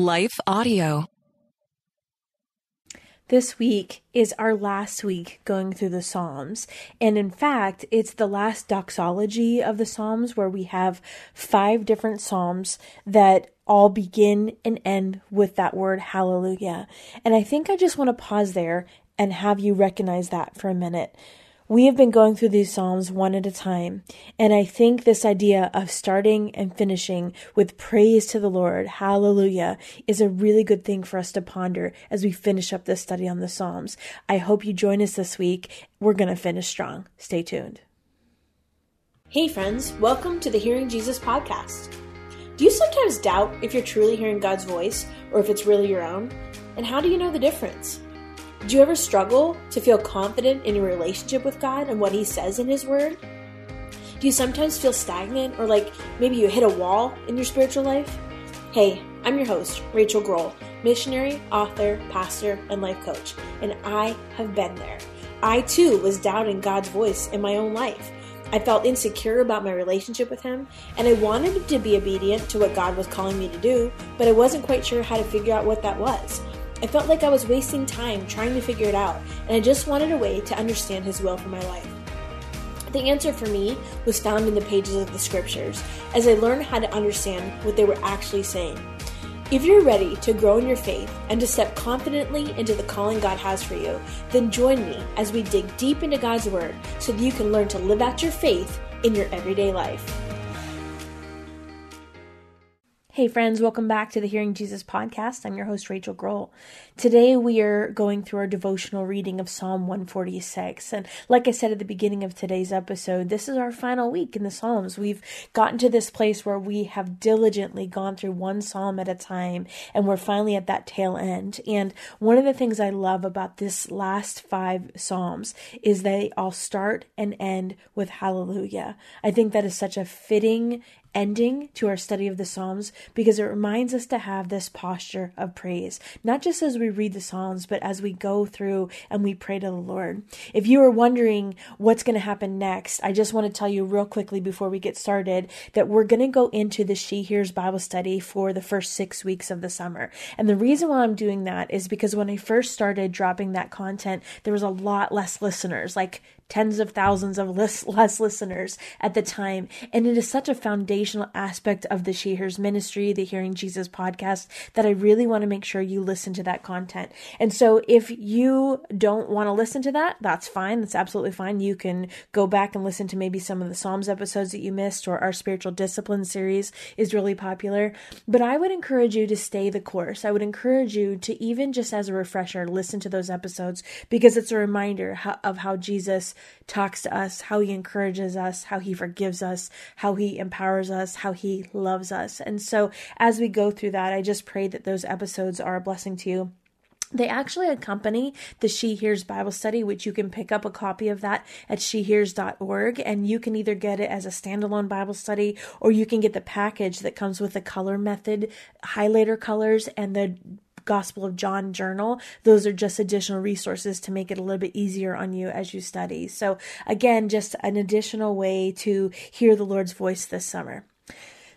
Life Audio. This week is our last week going through the Psalms. And in fact, it's the last doxology of the Psalms where we have five different Psalms that all begin and end with that word hallelujah. And I think I just want to pause there and have you recognize that for a minute. We have been going through these Psalms one at a time, and I think this idea of starting and finishing with praise to the Lord, hallelujah, is a really good thing for us to ponder as we finish up this study on the Psalms. I hope you join us this week. We're going to finish strong. Stay tuned. Hey, friends, welcome to the Hearing Jesus podcast. Do you sometimes doubt if you're truly hearing God's voice or if it's really your own? And how do you know the difference? Do you ever struggle to feel confident in your relationship with God and what He says in His Word? Do you sometimes feel stagnant or like maybe you hit a wall in your spiritual life? Hey, I'm your host, Rachael Groll, missionary, author, pastor, and life coach, and I have been there. I too was doubting God's voice in my own life. I felt insecure about my relationship with Him, and I wanted to be obedient to what God was calling me to do, but I wasn't quite sure how to figure out what that was. I felt like I was wasting time trying to figure it out, and I just wanted a way to understand His will for my life. The answer for me was found in the pages of the scriptures as I learned how to understand what they were actually saying. If you're ready to grow in your faith and to step confidently into the calling God has for you, then join me as we dig deep into God's Word so that you can learn to live out your faith in your everyday life. Hey, friends, welcome back to the Hearing Jesus podcast. I'm your host, Rachael Groll. Today, we are going through our devotional reading of Psalm 146. And like I said at the beginning of today's episode, this is our final week in the Psalms. We've gotten to this place where we have diligently gone through one Psalm at a time, and we're finally at that tail end. And one of the things I love about this last five Psalms is they all start and end with hallelujah. I think that is such a fitting ending to our study of the Psalms because it reminds us to have this posture of praise, not just as we read the Psalms, but as we go through and we pray to the Lord. If you are wondering what's going to happen next, I just want to tell you real quickly before we get started that we're going to go into the She Hears Bible study for the first six weeks of the summer. And the reason why I'm doing that is because when I first started dropping that content, there was a lot less listeners, like tens of thousands of less, less listeners at the time. And it is such a foundational aspect of the She Hears ministry, the Hearing Jesus podcast, that I really want to make sure you listen to that content. And so if you don't want to listen to that, that's fine. That's absolutely fine. You can go back and listen to maybe some of the Psalms episodes that you missed, or our spiritual discipline series is really popular. But I would encourage you to stay the course. I would encourage you to even just as a refresher, listen to those episodes because it's a reminder of how Jesus talks to us, how he encourages us, how he forgives us, how he empowers us, how he loves us. And so as we go through that, I just pray that those episodes are a blessing to you. They actually accompany the She Hears Bible study, which you can pick up a copy of that at shehears.org. And you can either get it as a standalone Bible study or you can get the package that comes with the color method, highlighter colors, and the Gospel of John journal. Those are just additional resources to make it a little bit easier on you as you study. So, again, just an additional way to hear the Lord's voice this summer.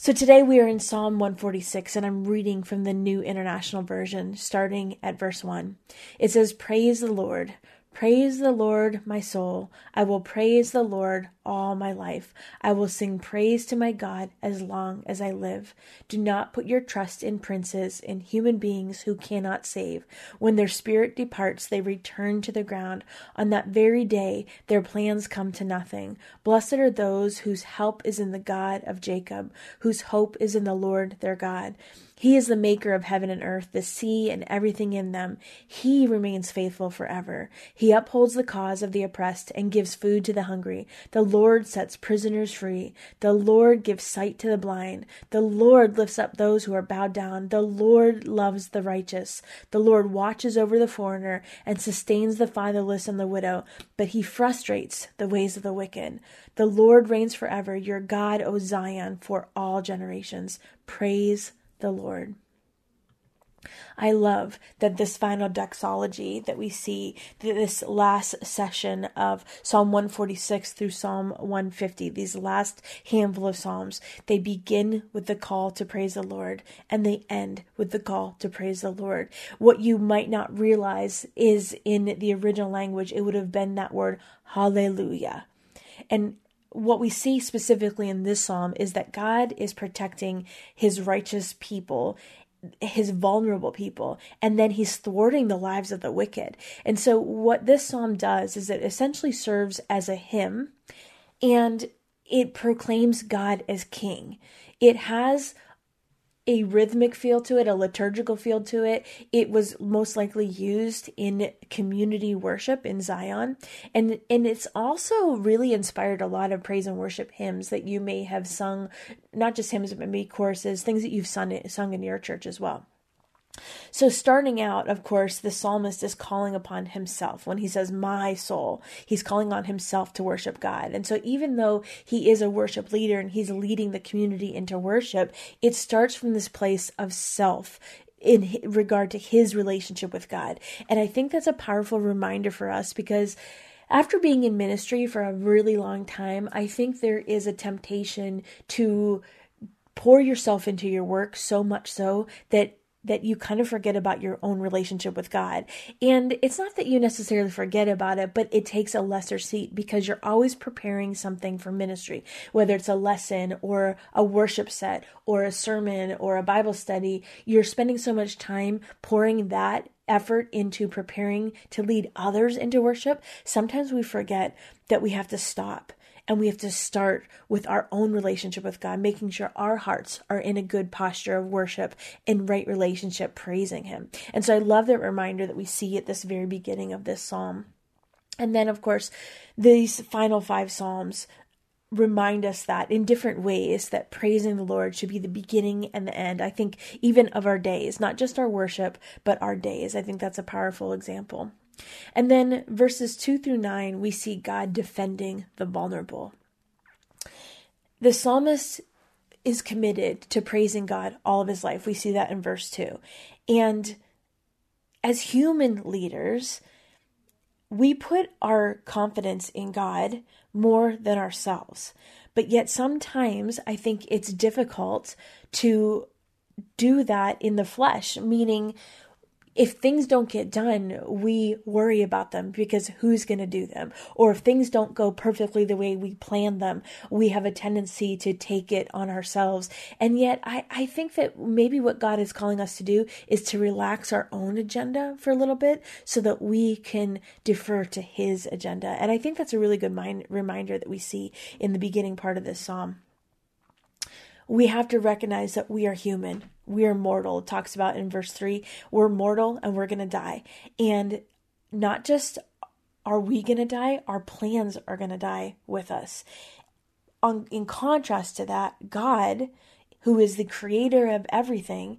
So today we are in Psalm 146 and I'm reading from the New International Version starting at verse 1. It says, Praise the Lord. Praise the Lord, my soul. I will praise the Lord all my life. I will sing praise to my God as long as I live. Do not put your trust in princes, in human beings who cannot save. When their spirit departs, they return to the ground. On that very day, their plans come to nothing. Blessed are those whose help is in the God of Jacob, whose hope is in the Lord their God. He is the maker of heaven and earth, the sea and everything in them. He remains faithful forever. He upholds the cause of the oppressed and gives food to the hungry. The Lord sets prisoners free. The Lord gives sight to the blind. The Lord lifts up those who are bowed down. The Lord loves the righteous. The Lord watches over the foreigner and sustains the fatherless and the widow, but he frustrates the ways of the wicked. The Lord reigns forever. Your God, O Zion, for all generations. Praise the Lord. I love that this final doxology that we see, this last session of Psalm 146 through Psalm 150, these last handful of Psalms, they begin with the call to praise the Lord and they end with the call to praise the Lord. What you might not realize is in the original language, it would have been that word, hallelujah. And what we see specifically in this psalm is that God is protecting his righteous people his vulnerable people and then he's thwarting the lives of the wicked. And so what this psalm does is it essentially serves as a hymn and it proclaims God as king. It has a rhythmic feel to it, a liturgical feel to it. It was most likely used in community worship in Zion. And and it's also really inspired a lot of praise and worship hymns that you may have sung, not just hymns, but maybe choruses, things that you've sung, sung in your church as well. So, starting out, of course, the psalmist is calling upon himself. When he says, My soul, he's calling on himself to worship God. And so, even though he is a worship leader and he's leading the community into worship, it starts from this place of self in regard to his relationship with God. And I think that's a powerful reminder for us because after being in ministry for a really long time, I think there is a temptation to pour yourself into your work so much so that that you kind of forget about your own relationship with God. And it's not that you necessarily forget about it, but it takes a lesser seat because you're always preparing something for ministry, whether it's a lesson or a worship set or a sermon or a Bible study. You're spending so much time pouring that effort into preparing to lead others into worship. Sometimes we forget that we have to stop and we have to start with our own relationship with God, making sure our hearts are in a good posture of worship and right relationship, praising Him. And so I love that reminder that we see at this very beginning of this psalm. And then, of course, these final five psalms remind us that in different ways that praising the Lord should be the beginning and the end. I think even of our days, not just our worship, but our days. I think that's a powerful example. And then verses 2 through 9, we see God defending the vulnerable. The psalmist is committed to praising God all of his life. We see that in verse 2. And as human leaders, we put our confidence in God more than ourselves. But yet, sometimes I think it's difficult to do that in the flesh, meaning if things don't get done, we worry about them because who's going to do them? Or if things don't go perfectly the way we planned them, we have a tendency to take it on ourselves. And yet, I, I think that maybe what God is calling us to do is to relax our own agenda for a little bit so that we can defer to His agenda. And I think that's a really good mind, reminder that we see in the beginning part of this psalm we have to recognize that we are human. We are mortal. It talks about in verse 3 we're mortal and we're going to die. And not just are we going to die, our plans are going to die with us. On, in contrast to that, God, who is the creator of everything,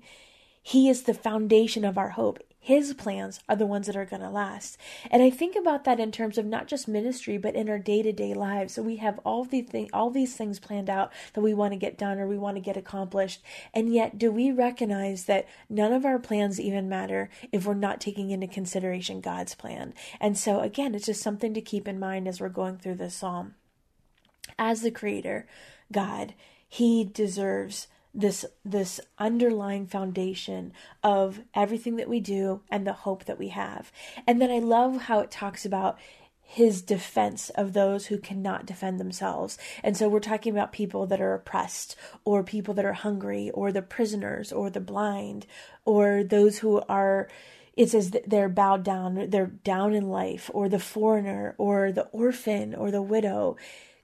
he is the foundation of our hope. His plans are the ones that are going to last. And I think about that in terms of not just ministry, but in our day to day lives. So we have all things, all these things planned out that we want to get done or we want to get accomplished. And yet, do we recognize that none of our plans even matter if we're not taking into consideration God's plan? And so, again, it's just something to keep in mind as we're going through this psalm. As the creator, God, He deserves this this underlying foundation of everything that we do and the hope that we have. And then I love how it talks about his defense of those who cannot defend themselves. And so we're talking about people that are oppressed, or people that are hungry, or the prisoners, or the blind, or those who are, it says they're bowed down, they're down in life, or the foreigner, or the orphan, or the widow.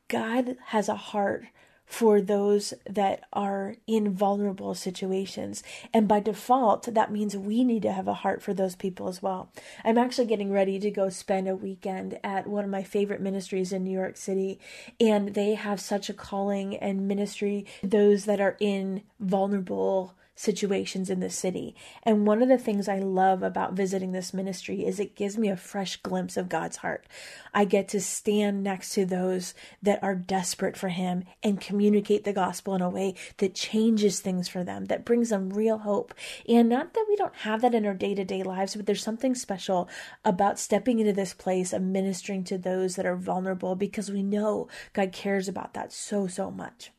God has a heart for those that are in vulnerable situations. And by default, that means we need to have a heart for those people as well. I'm actually getting ready to go spend a weekend at one of my favorite ministries in New York City, and they have such a calling and ministry those that are in vulnerable situations in the city. And one of the things I love about visiting this ministry is it gives me a fresh glimpse of God's heart. I get to stand next to those that are desperate for Him and communicate the gospel in a way that changes things for them, that brings them real hope. And not that we don't have that in our day to day lives, but there's something special about stepping into this place of ministering to those that are vulnerable because we know God cares about that so, so much.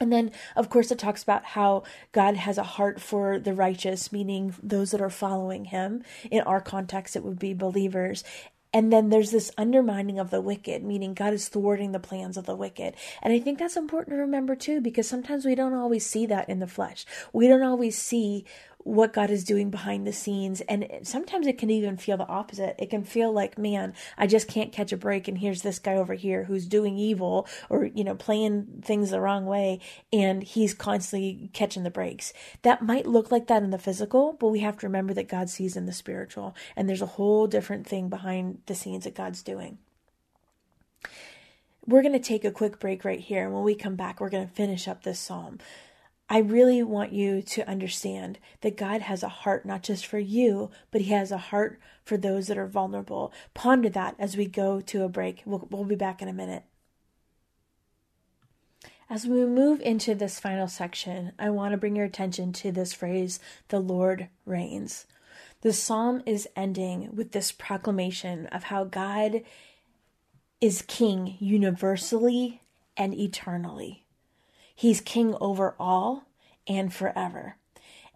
And then, of course, it talks about how God has a heart for the righteous, meaning those that are following him. In our context, it would be believers. And then there's this undermining of the wicked, meaning God is thwarting the plans of the wicked. And I think that's important to remember too, because sometimes we don't always see that in the flesh. We don't always see what God is doing behind the scenes. And sometimes it can even feel the opposite. It can feel like, man, I just can't catch a break. And here's this guy over here who's doing evil or, you know, playing things the wrong way. And he's constantly catching the breaks. That might look like that in the physical, but we have to remember that God sees in the spiritual. And there's a whole different thing behind the scenes that God's doing. We're going to take a quick break right here. And when we come back, we're going to finish up this psalm. I really want you to understand that God has a heart not just for you, but He has a heart for those that are vulnerable. Ponder that as we go to a break. We'll, we'll be back in a minute. As we move into this final section, I want to bring your attention to this phrase, the Lord reigns. The psalm is ending with this proclamation of how God is king universally and eternally. He's king over all and forever.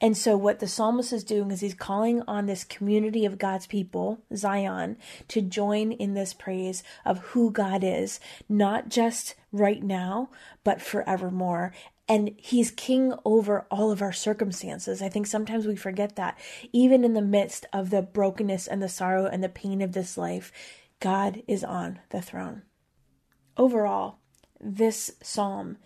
And so, what the psalmist is doing is he's calling on this community of God's people, Zion, to join in this praise of who God is, not just right now, but forevermore. And he's king over all of our circumstances. I think sometimes we forget that. Even in the midst of the brokenness and the sorrow and the pain of this life, God is on the throne. Overall, this psalm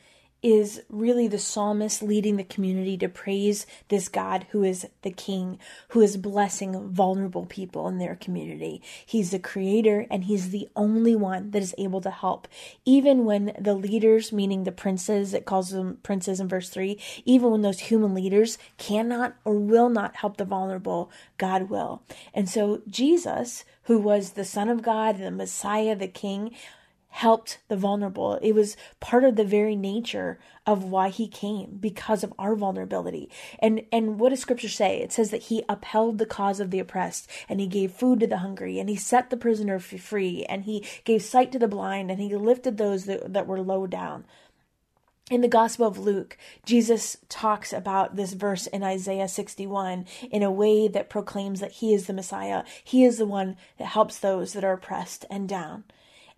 is really the psalmist leading the community to praise this God who is the king, who is blessing vulnerable people in their community. He's the creator and he's the only one that is able to help. Even when the leaders, meaning the princes, it calls them princes in verse 3, even when those human leaders cannot or will not help the vulnerable, God will. And so Jesus, who was the Son of God, the Messiah, the King, helped the vulnerable. It was part of the very nature of why he came because of our vulnerability. And and what does scripture say? It says that he upheld the cause of the oppressed and he gave food to the hungry and he set the prisoner free and he gave sight to the blind and he lifted those that, that were low down. In the Gospel of Luke, Jesus talks about this verse in Isaiah 61 in a way that proclaims that he is the Messiah. He is the one that helps those that are oppressed and down.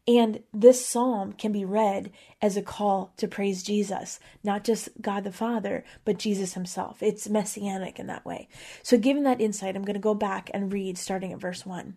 And this psalm can be read as a call to praise Jesus, not just God the Father, but Jesus himself. It's messianic in that way. So, given that insight, I'm going to go back and read starting at verse 1.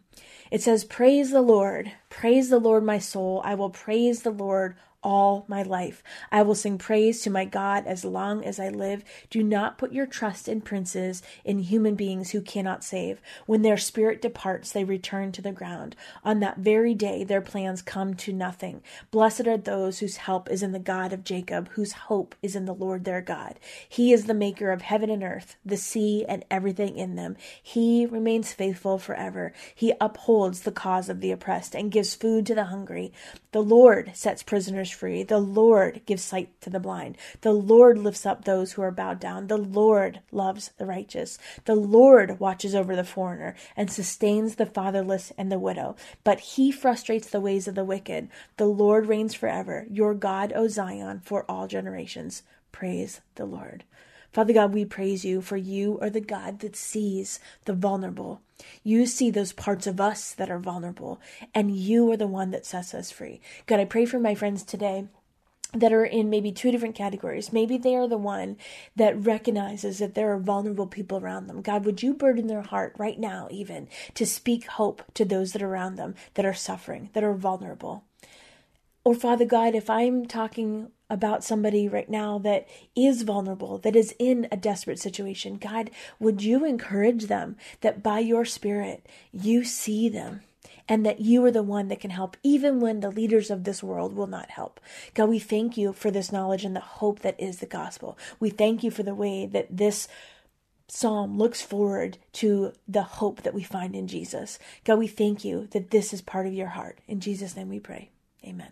It says, Praise the Lord, praise the Lord, my soul. I will praise the Lord all my life. I will sing praise to my God as long as I live. Do not put your trust in princes, in human beings who cannot save. When their spirit departs, they return to the ground. On that very day, their plans come to nothing. Blessed are those whose help is in the God of Jacob, whose hope is in the Lord their God. He is the maker of heaven and earth, the sea, and everything in them. He remains faithful forever. He upholds the cause of the oppressed and gives food to the hungry. The Lord sets prisoners free. The Lord gives sight to the blind. The Lord lifts up those who are bowed down. The Lord loves the righteous. The Lord watches over the foreigner and sustains the fatherless and the widow. But he frustrates the ways of the wicked. The Lord reigns forever. Your God, O Zion, for all generations. Praise the Lord. Father God, we praise you for you are the God that sees the vulnerable. You see those parts of us that are vulnerable, and you are the one that sets us free. God, I pray for my friends today that are in maybe two different categories. Maybe they are the one that recognizes that there are vulnerable people around them. God, would you burden their heart right now, even to speak hope to those that are around them that are suffering, that are vulnerable? Or, Father God, if I'm talking about somebody right now that is vulnerable, that is in a desperate situation, God, would you encourage them that by your Spirit you see them and that you are the one that can help even when the leaders of this world will not help. God, we thank you for this knowledge and the hope that is the gospel. We thank you for the way that this psalm looks forward to the hope that we find in Jesus. God, we thank you that this is part of your heart. In Jesus' name we pray. Amen.